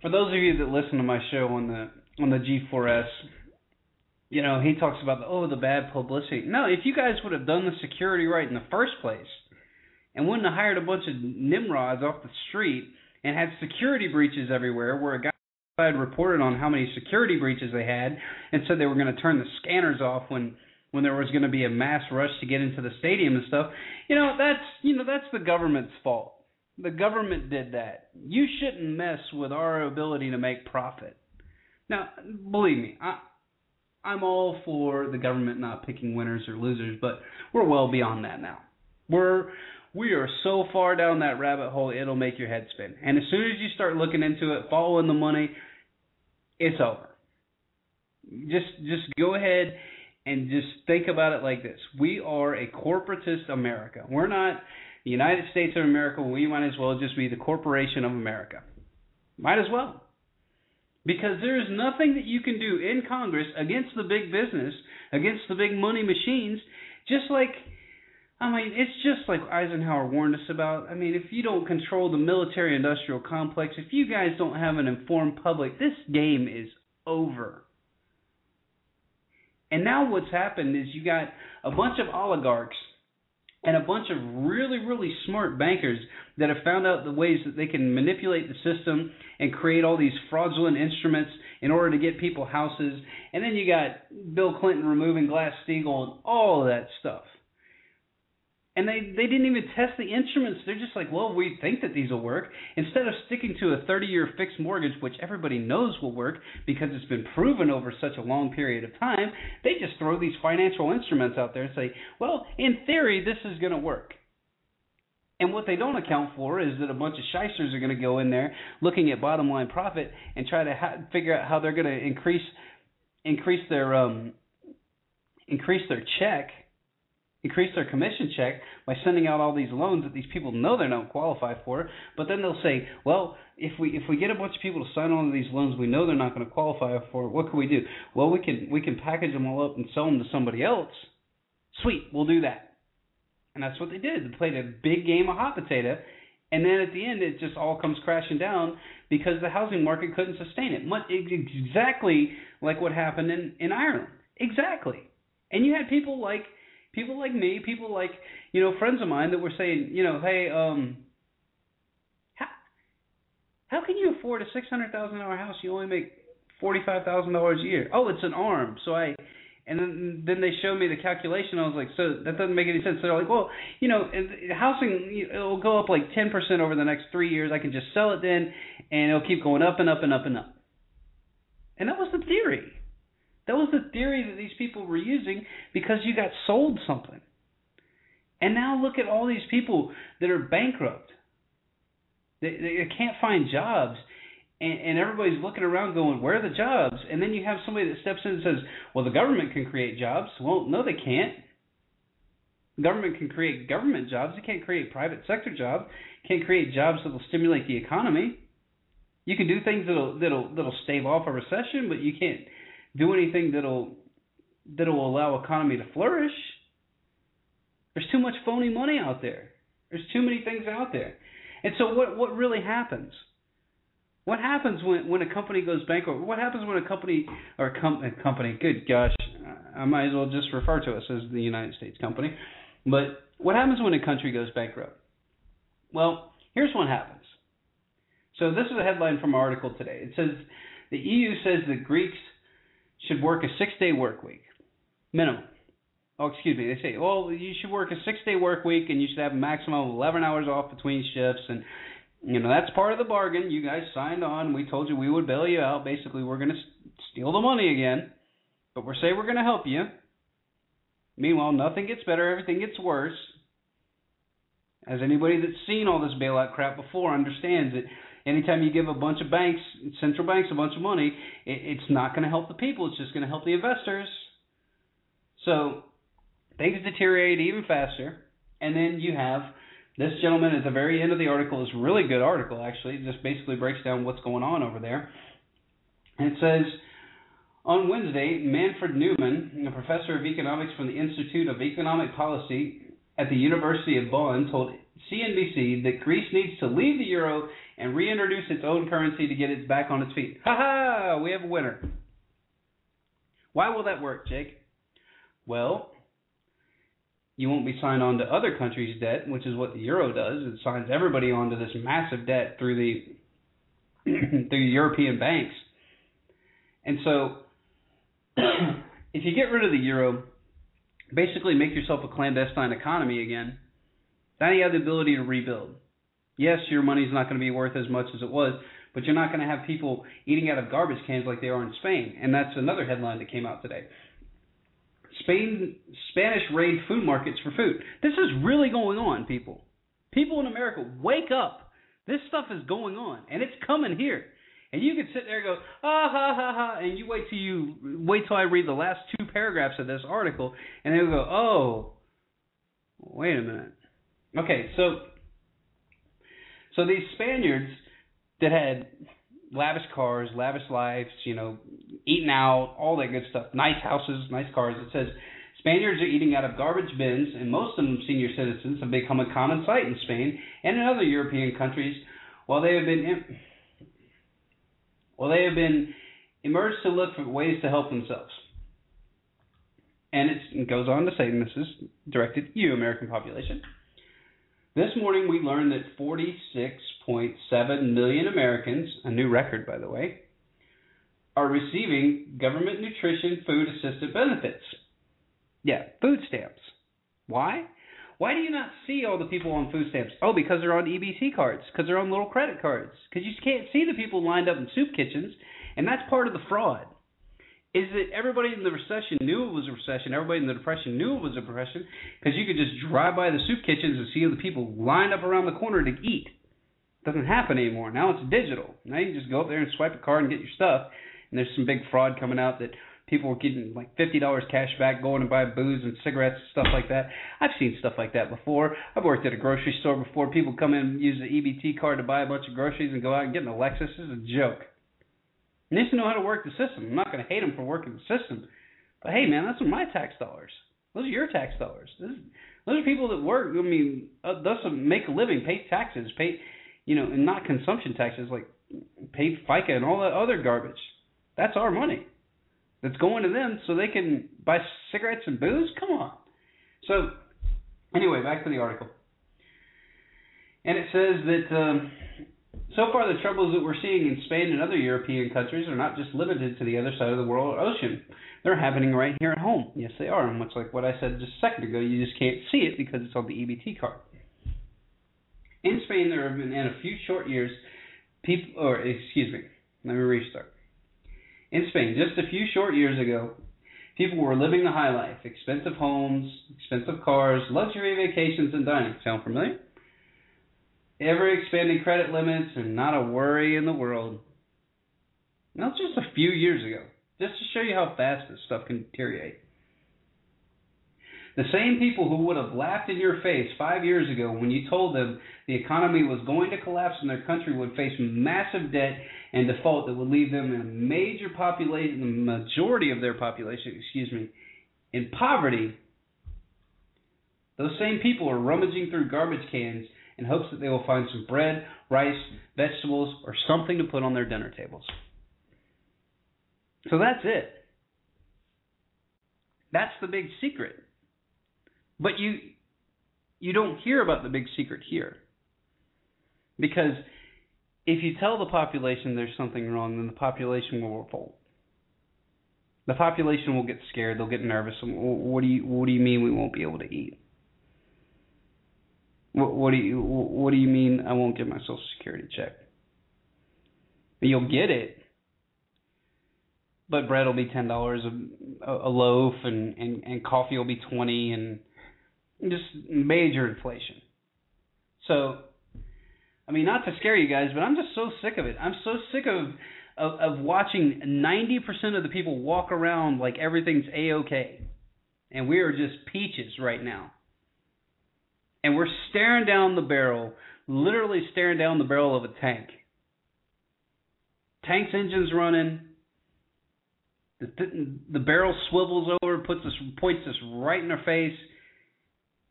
for those of you that listen to my show on the on the G4S, you know, he talks about the, oh the bad publicity. No, if you guys would have done the security right in the first place, and wouldn't have hired a bunch of nimrods off the street and had security breaches everywhere, where a guy had reported on how many security breaches they had and said they were going to turn the scanners off when when there was going to be a mass rush to get into the stadium and stuff. You know, that's you know, that's the government's fault. The government did that. You shouldn't mess with our ability to make profit. Now, believe me, I I'm all for the government not picking winners or losers, but we're well beyond that now. We're we are so far down that rabbit hole it'll make your head spin. And as soon as you start looking into it, following the money, it's over. Just just go ahead and just think about it like this. We are a corporatist America. We're not the United States of America. We might as well just be the corporation of America. Might as well. Because there is nothing that you can do in Congress against the big business, against the big money machines, just like I mean, it's just like Eisenhower warned us about. I mean, if you don't control the military industrial complex, if you guys don't have an informed public, this game is over. And now what's happened is you got a bunch of oligarchs and a bunch of really, really smart bankers that have found out the ways that they can manipulate the system and create all these fraudulent instruments in order to get people houses. And then you got Bill Clinton removing Glass Steagall and all of that stuff and they they didn't even test the instruments. They're just like, well, we think that these will work. Instead of sticking to a 30-year fixed mortgage, which everybody knows will work because it's been proven over such a long period of time, they just throw these financial instruments out there and say, well, in theory, this is going to work. And what they don't account for is that a bunch of shysters are going to go in there looking at bottom line profit and try to ha- figure out how they're going to increase increase their um increase their check increase their commission check by sending out all these loans that these people know they don't qualify for. But then they'll say, well, if we if we get a bunch of people to sign on to these loans we know they're not going to qualify for, what can we do? Well, we can we can package them all up and sell them to somebody else. Sweet, we'll do that. And that's what they did. They played a big game of hot potato. And then at the end, it just all comes crashing down because the housing market couldn't sustain it. Exactly like what happened in, in Ireland. Exactly. And you had people like people like me, people like you know friends of mine that were saying, you know, hey, um, how how can you afford a six hundred thousand dollar house? You only make forty five thousand dollars a year. Oh, it's an arm. So I, and then then they showed me the calculation. I was like, so that doesn't make any sense. They're like, well, you know, housing it'll go up like ten percent over the next three years. I can just sell it then, and it'll keep going up and up and up and up. And that was the theory. That was the theory that these people were using because you got sold something. And now look at all these people that are bankrupt. They, they can't find jobs. And, and everybody's looking around going, where are the jobs? And then you have somebody that steps in and says, well, the government can create jobs. Well, no, they can't. The government can create government jobs. It can't create private sector jobs. Can't create jobs that will stimulate the economy. You can do things that'll that'll that'll stave off a recession, but you can't do anything that'll that'll allow economy to flourish. There's too much phony money out there. There's too many things out there. And so what what really happens? What happens when when a company goes bankrupt? What happens when a company or a, com- a company? Good gosh, I might as well just refer to us as the United States company. But what happens when a country goes bankrupt? Well, here's what happens. So this is a headline from an article today. It says The EU says the Greeks should work a six-day work week, minimum. Oh, excuse me. They say, well, you should work a six-day work week, and you should have a maximum of 11 hours off between shifts, and you know that's part of the bargain. You guys signed on. We told you we would bail you out. Basically, we're going to steal the money again, but we're saying we're going to help you. Meanwhile, nothing gets better. Everything gets worse. As anybody that's seen all this bailout crap before understands that anytime you give a bunch of banks, central banks, a bunch of money, it, it's not going to help the people. It's just going to help the investors. So things deteriorate even faster. And then you have this gentleman at the very end of the article is really good article actually. It just basically breaks down what's going on over there. And it says on Wednesday, Manfred Neumann, a professor of economics from the Institute of Economic Policy at the University of Bonn, told CNBC that Greece needs to leave the euro and reintroduce its own currency to get it back on its feet. Ha ha! We have a winner. Why will that work, Jake? Well, you won't be signed on to other countries' debt, which is what the euro does. It signs everybody onto this massive debt through the through European banks. And so, if you get rid of the euro, basically make yourself a clandestine economy again, then you have the ability to rebuild. Yes, your money's not going to be worth as much as it was, but you're not going to have people eating out of garbage cans like they are in Spain. And that's another headline that came out today. Spain Spanish raid food markets for food. This is really going on, people. People in America, wake up. This stuff is going on, and it's coming here. And you can sit there and go, ah ha ha ha, and you wait till you wait till I read the last two paragraphs of this article, and then you go, oh, wait a minute. Okay, so so these Spaniards that had lavish cars, lavish lives, you know, eating out, all that good stuff, nice houses, nice cars. It says Spaniards are eating out of garbage bins, and most of them senior citizens have become a common sight in Spain and in other European countries. While they have been well, they have been emerged to look for ways to help themselves. And it goes on to say, and this is directed to you, American population. This morning we learned that 46.7 million Americans, a new record by the way, are receiving government nutrition food assistance benefits. Yeah, food stamps. Why? Why do you not see all the people on food stamps? Oh, because they're on EBT cards, because they're on little credit cards, because you can't see the people lined up in soup kitchens, and that's part of the fraud. Is that everybody in the recession knew it was a recession, everybody in the depression knew it was a depression, because you could just drive by the soup kitchens and see the people lined up around the corner to eat. Doesn't happen anymore. Now it's digital. Now you just go up there and swipe a card and get your stuff. And there's some big fraud coming out that people were getting like fifty dollars cash back going and buy booze and cigarettes and stuff like that. I've seen stuff like that before. I've worked at a grocery store before. People come in use the EBT card to buy a bunch of groceries and go out and get an Lexus. This is a joke. You need to know how to work the system. I'm not going to hate them for working the system, but hey, man, that's my tax dollars. Those are your tax dollars. This, those are people that work. I mean, uh, thus make a living, pay taxes, pay, you know, and not consumption taxes like pay FICA and all that other garbage. That's our money that's going to them so they can buy cigarettes and booze? Come on. So, anyway, back to the article. And it says that um, so far the troubles that we're seeing in Spain and other European countries are not just limited to the other side of the world or ocean. They're happening right here at home. Yes, they are. And much like what I said just a second ago, you just can't see it because it's on the EBT card. In Spain, there have been, in a few short years, people, or excuse me, let me restart. In Spain, just a few short years ago, people were living the high life expensive homes, expensive cars, luxury vacations, and dining. Sound familiar? Ever expanding credit limits and not a worry in the world. That's just a few years ago, just to show you how fast this stuff can deteriorate. The same people who would have laughed in your face five years ago when you told them the economy was going to collapse and their country would face massive debt and default that would leave them in a major population, the majority of their population, excuse me, in poverty, those same people are rummaging through garbage cans in hopes that they will find some bread, rice, vegetables, or something to put on their dinner tables. So that's it. That's the big secret. But you you don't hear about the big secret here. Because if you tell the population there's something wrong, then the population will revolt. The population will get scared. They'll get nervous. What do you What do you mean we won't be able to eat? What, what do you What do you mean I won't get my Social Security check? You'll get it, but bread will be ten dollars a, a loaf, and, and and coffee will be twenty, and just major inflation. So, I mean, not to scare you guys, but I'm just so sick of it. I'm so sick of of, of watching 90% of the people walk around like everything's a okay, and we are just peaches right now. And we're staring down the barrel, literally staring down the barrel of a tank. Tank's engine's running. The, the barrel swivels over, puts us, points us right in our face,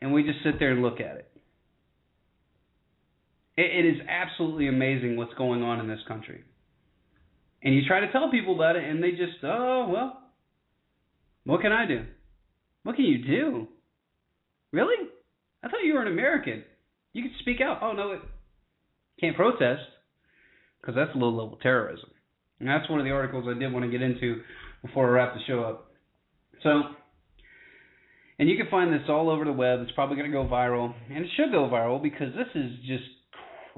and we just sit there and look at it. It, it is absolutely amazing what's going on in this country. And you try to tell people about it, and they just, oh, well, what can I do? What can you do? Really? I thought you were an American. You could speak out. Oh, no, it can't protest because that's low level terrorism. And that's one of the articles I did want to get into before I wrap the show up. So, and you can find this all over the web. It's probably going to go viral, and it should go viral because this is just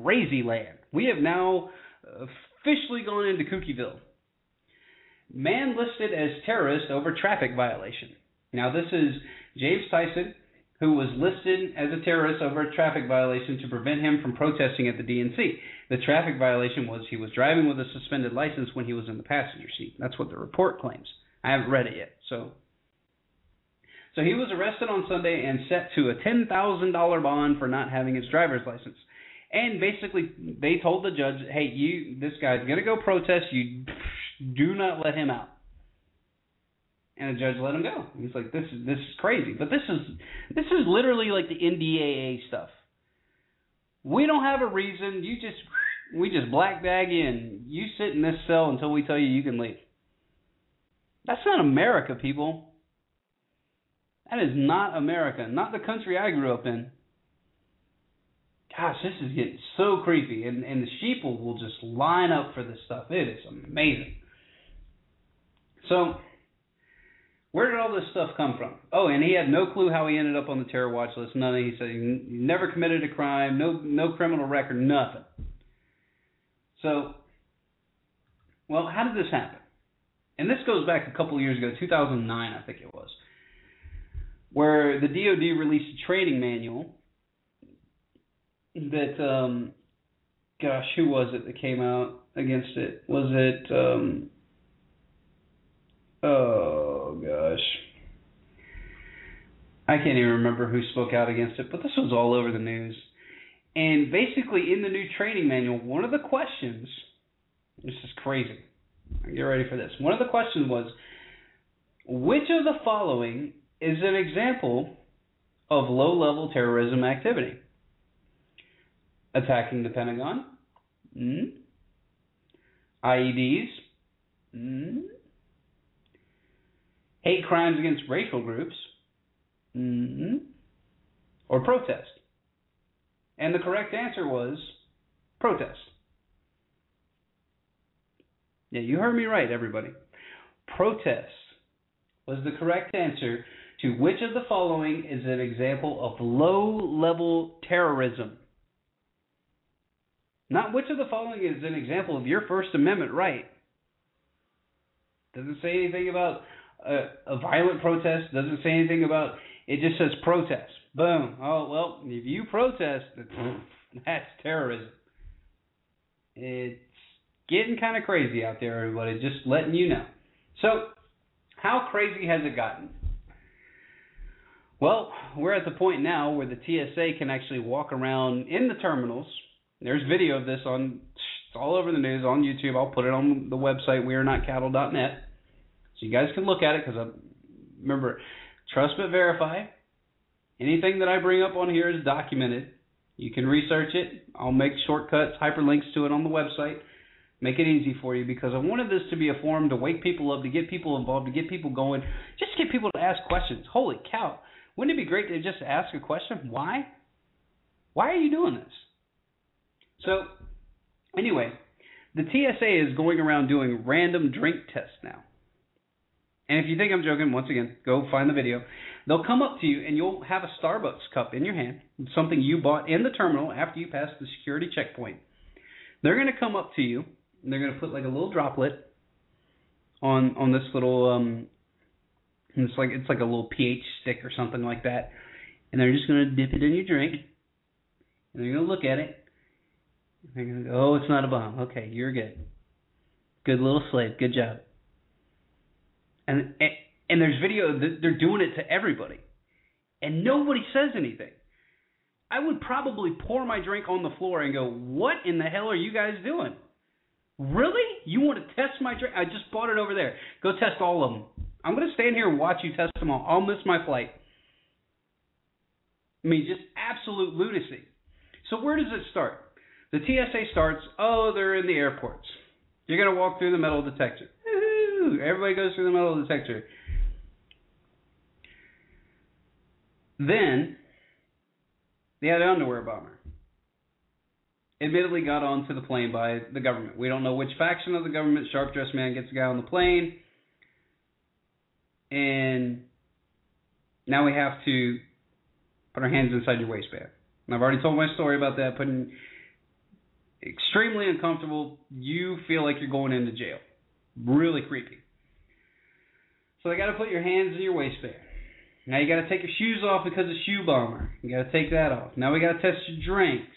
crazy land. We have now officially gone into Kookyville. Man listed as terrorist over traffic violation. Now, this is James Tyson, who was listed as a terrorist over a traffic violation to prevent him from protesting at the DNC. The traffic violation was he was driving with a suspended license when he was in the passenger seat. That's what the report claims. I haven't read it yet, so. So he was arrested on Sunday and set to a $10,000 bond for not having his driver's license. And basically, they told the judge, "Hey, you, this guy's gonna go protest. You do not let him out." And the judge let him go. He's like, "This is this is crazy." But this is this is literally like the NDAA stuff. We don't have a reason. You just we just black bag in. You sit in this cell until we tell you you can leave. That's not America, people. That is not America. Not the country I grew up in gosh, this is getting so creepy. And, and the sheeple will just line up for this stuff. It is amazing. So, where did all this stuff come from? Oh, and he had no clue how he ended up on the terror watch list. Of, he said he never committed a crime, no no criminal record, nothing. So, well, how did this happen? And this goes back a couple of years ago, 2009, I think it was, where the DoD released a training manual that um gosh, who was it that came out against it? Was it um oh gosh. I can't even remember who spoke out against it, but this was all over the news. And basically in the new training manual, one of the questions this is crazy. Get ready for this. One of the questions was which of the following is an example of low level terrorism activity? attacking the Pentagon, mm. IEDs, mm. Hate crimes against racial groups, mm. or protest. And the correct answer was protest. Yeah, you heard me right, everybody. Protest was the correct answer to which of the following is an example of low level terrorism. Not which of the following is an example of your First Amendment right. Doesn't say anything about a, a violent protest. Doesn't say anything about. It just says protest. Boom. Oh well, if you protest, that's terrorism. It's getting kind of crazy out there, everybody. Just letting you know. So, how crazy has it gotten? Well, we're at the point now where the TSA can actually walk around in the terminals there's video of this on it's all over the news on YouTube. I'll put it on the website we are not wearenotcattle.net so you guys can look at it because I remember trust but verify. Anything that I bring up on here is documented. You can research it. I'll make shortcuts, hyperlinks to it on the website. Make it easy for you because I wanted this to be a forum to wake people up, to get people involved, to get people going, just get people to ask questions. Holy cow. Wouldn't it be great to just ask a question? Why? Why are you doing this? So Anyway, the TSA is going around doing random drink tests now. And if you think I'm joking, once again, go find the video. They'll come up to you and you'll have a Starbucks cup in your hand, something you bought in the terminal after you pass the security checkpoint. They're going to come up to you and they're going to put like a little droplet on on this little um it's like it's like a little pH stick or something like that. And they're just going to dip it in your drink. And they're going to look at it. And they're going to go, "Oh, it's not a bomb. Okay, you're good. Good little slave. Good job." And and there's video they're doing it to everybody, and nobody says anything. I would probably pour my drink on the floor and go, "What in the hell are you guys doing? Really? You want to test my drink? I just bought it over there. Go test all of them. I'm going to stand here and watch you test them all. I'll miss my flight." I mean, just absolute lunacy. So where does it start? The TSA starts. Oh, they're in the airports. You're going to walk through the metal detector. Everybody goes through the metal detector. Then, the other underwear bomber admittedly got onto the plane by the government. We don't know which faction of the government. Sharp dressed man gets the guy on the plane. And now we have to put our hands inside your waistband. And I've already told my story about that, putting extremely uncomfortable. You feel like you're going into jail. Really creepy. So they got to put your hands in your waistband. Now you got to take your shoes off because of shoe bomber. You got to take that off. Now we got to test your drinks.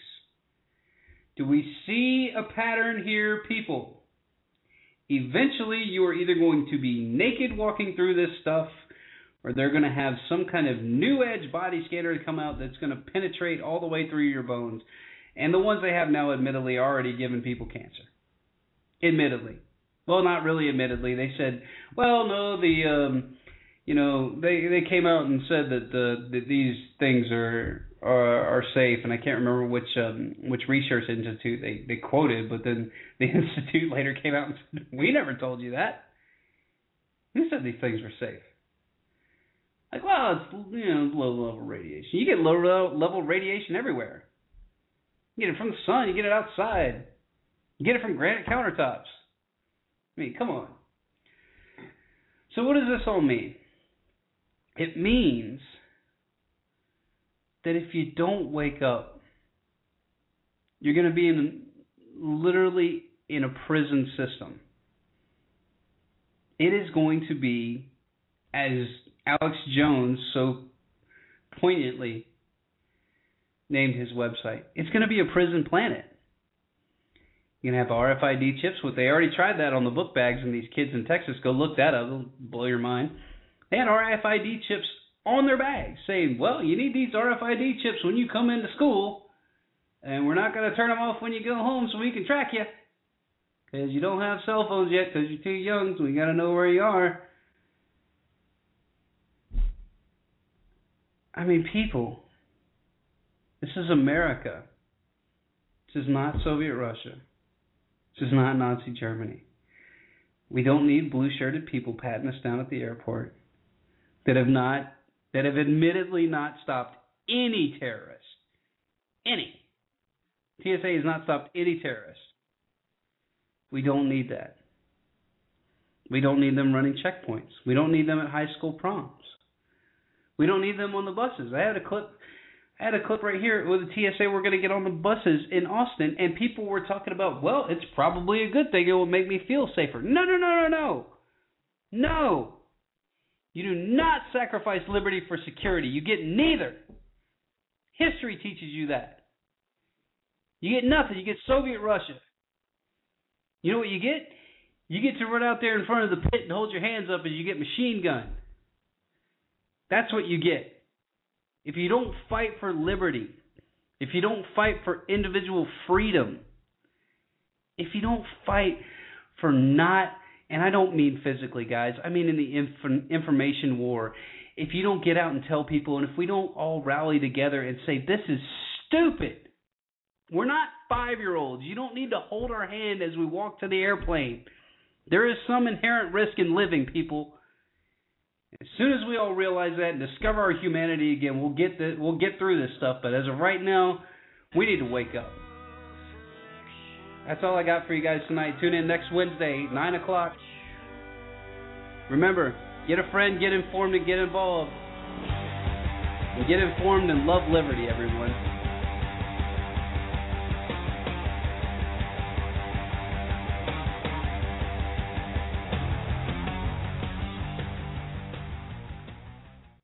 Do we see a pattern here, people? Eventually, you are either going to be naked walking through this stuff, or they're going to have some kind of new edge body scanner to come out that's going to penetrate all the way through your bones. And the ones they have now, admittedly, are already giving people cancer. Admittedly. Well, not really admittedly. They said, well, no, the um, you know, they they came out and said that the that these things are are, are safe, and I can't remember which um, which research institute they they quoted, but then the institute later came out and said, "We never told you that. Who said these things were safe?" Like, well, it's you know low level radiation. You get low level radiation everywhere. You get it from the sun. You get it outside. You get it from granite countertops. I mean, come on. So what does this all mean? It means that if you don't wake up, you're going to be in literally in a prison system. It is going to be, as Alex Jones so poignantly named his website, it's going to be a prison planet. Going to have RFID chips. What they already tried that on the book bags, and these kids in Texas go look that up. It'll blow your mind. They had RFID chips on their bags saying, well, you need these RFID chips when you come into school, and we're not going to turn them off when you go home so we can track you. Because you don't have cell phones yet because you're too young, so we got to know where you are. I mean, people, this is America. This is not Soviet Russia. This is not Nazi Germany. We don't need blue shirted people patting us down at the airport that have not that have admittedly not stopped any terrorist. Any. TSA has not stopped any terrorist. We don't need that. We don't need them running checkpoints. We don't need them at high school proms. We don't need them on the buses. I had a clip Had a clip right here with the TSA we're going to get on the buses in Austin, and people were talking about, well, it's probably a good thing. It will make me feel safer. No, no, no, no, no. No. You do not sacrifice liberty for security. You get neither. History teaches you that. You get nothing. You get Soviet Russia. You know what you get? You get to run out there in front of the pit and hold your hands up as you get machine gun. That's what you get. If you don't fight for liberty, if you don't fight for individual freedom, if you don't fight for not and I don't mean physically, guys. I mean in the inf- information war. If you don't get out and tell people, and if we don't all rally together and say, this is stupid. We're not five year olds. You don't need to hold our hand as we walk to the airplane. There is some inherent risk in living, people. As soon as we all realize that and discover our humanity again, we'll get the, we'll get through this stuff. But as of right now, we need to wake up. That's all I got for you guys tonight. Tune in next Wednesday, 9 o'clock. Remember, get a friend, get informed, and get involved. And get informed and love liberty, everyone.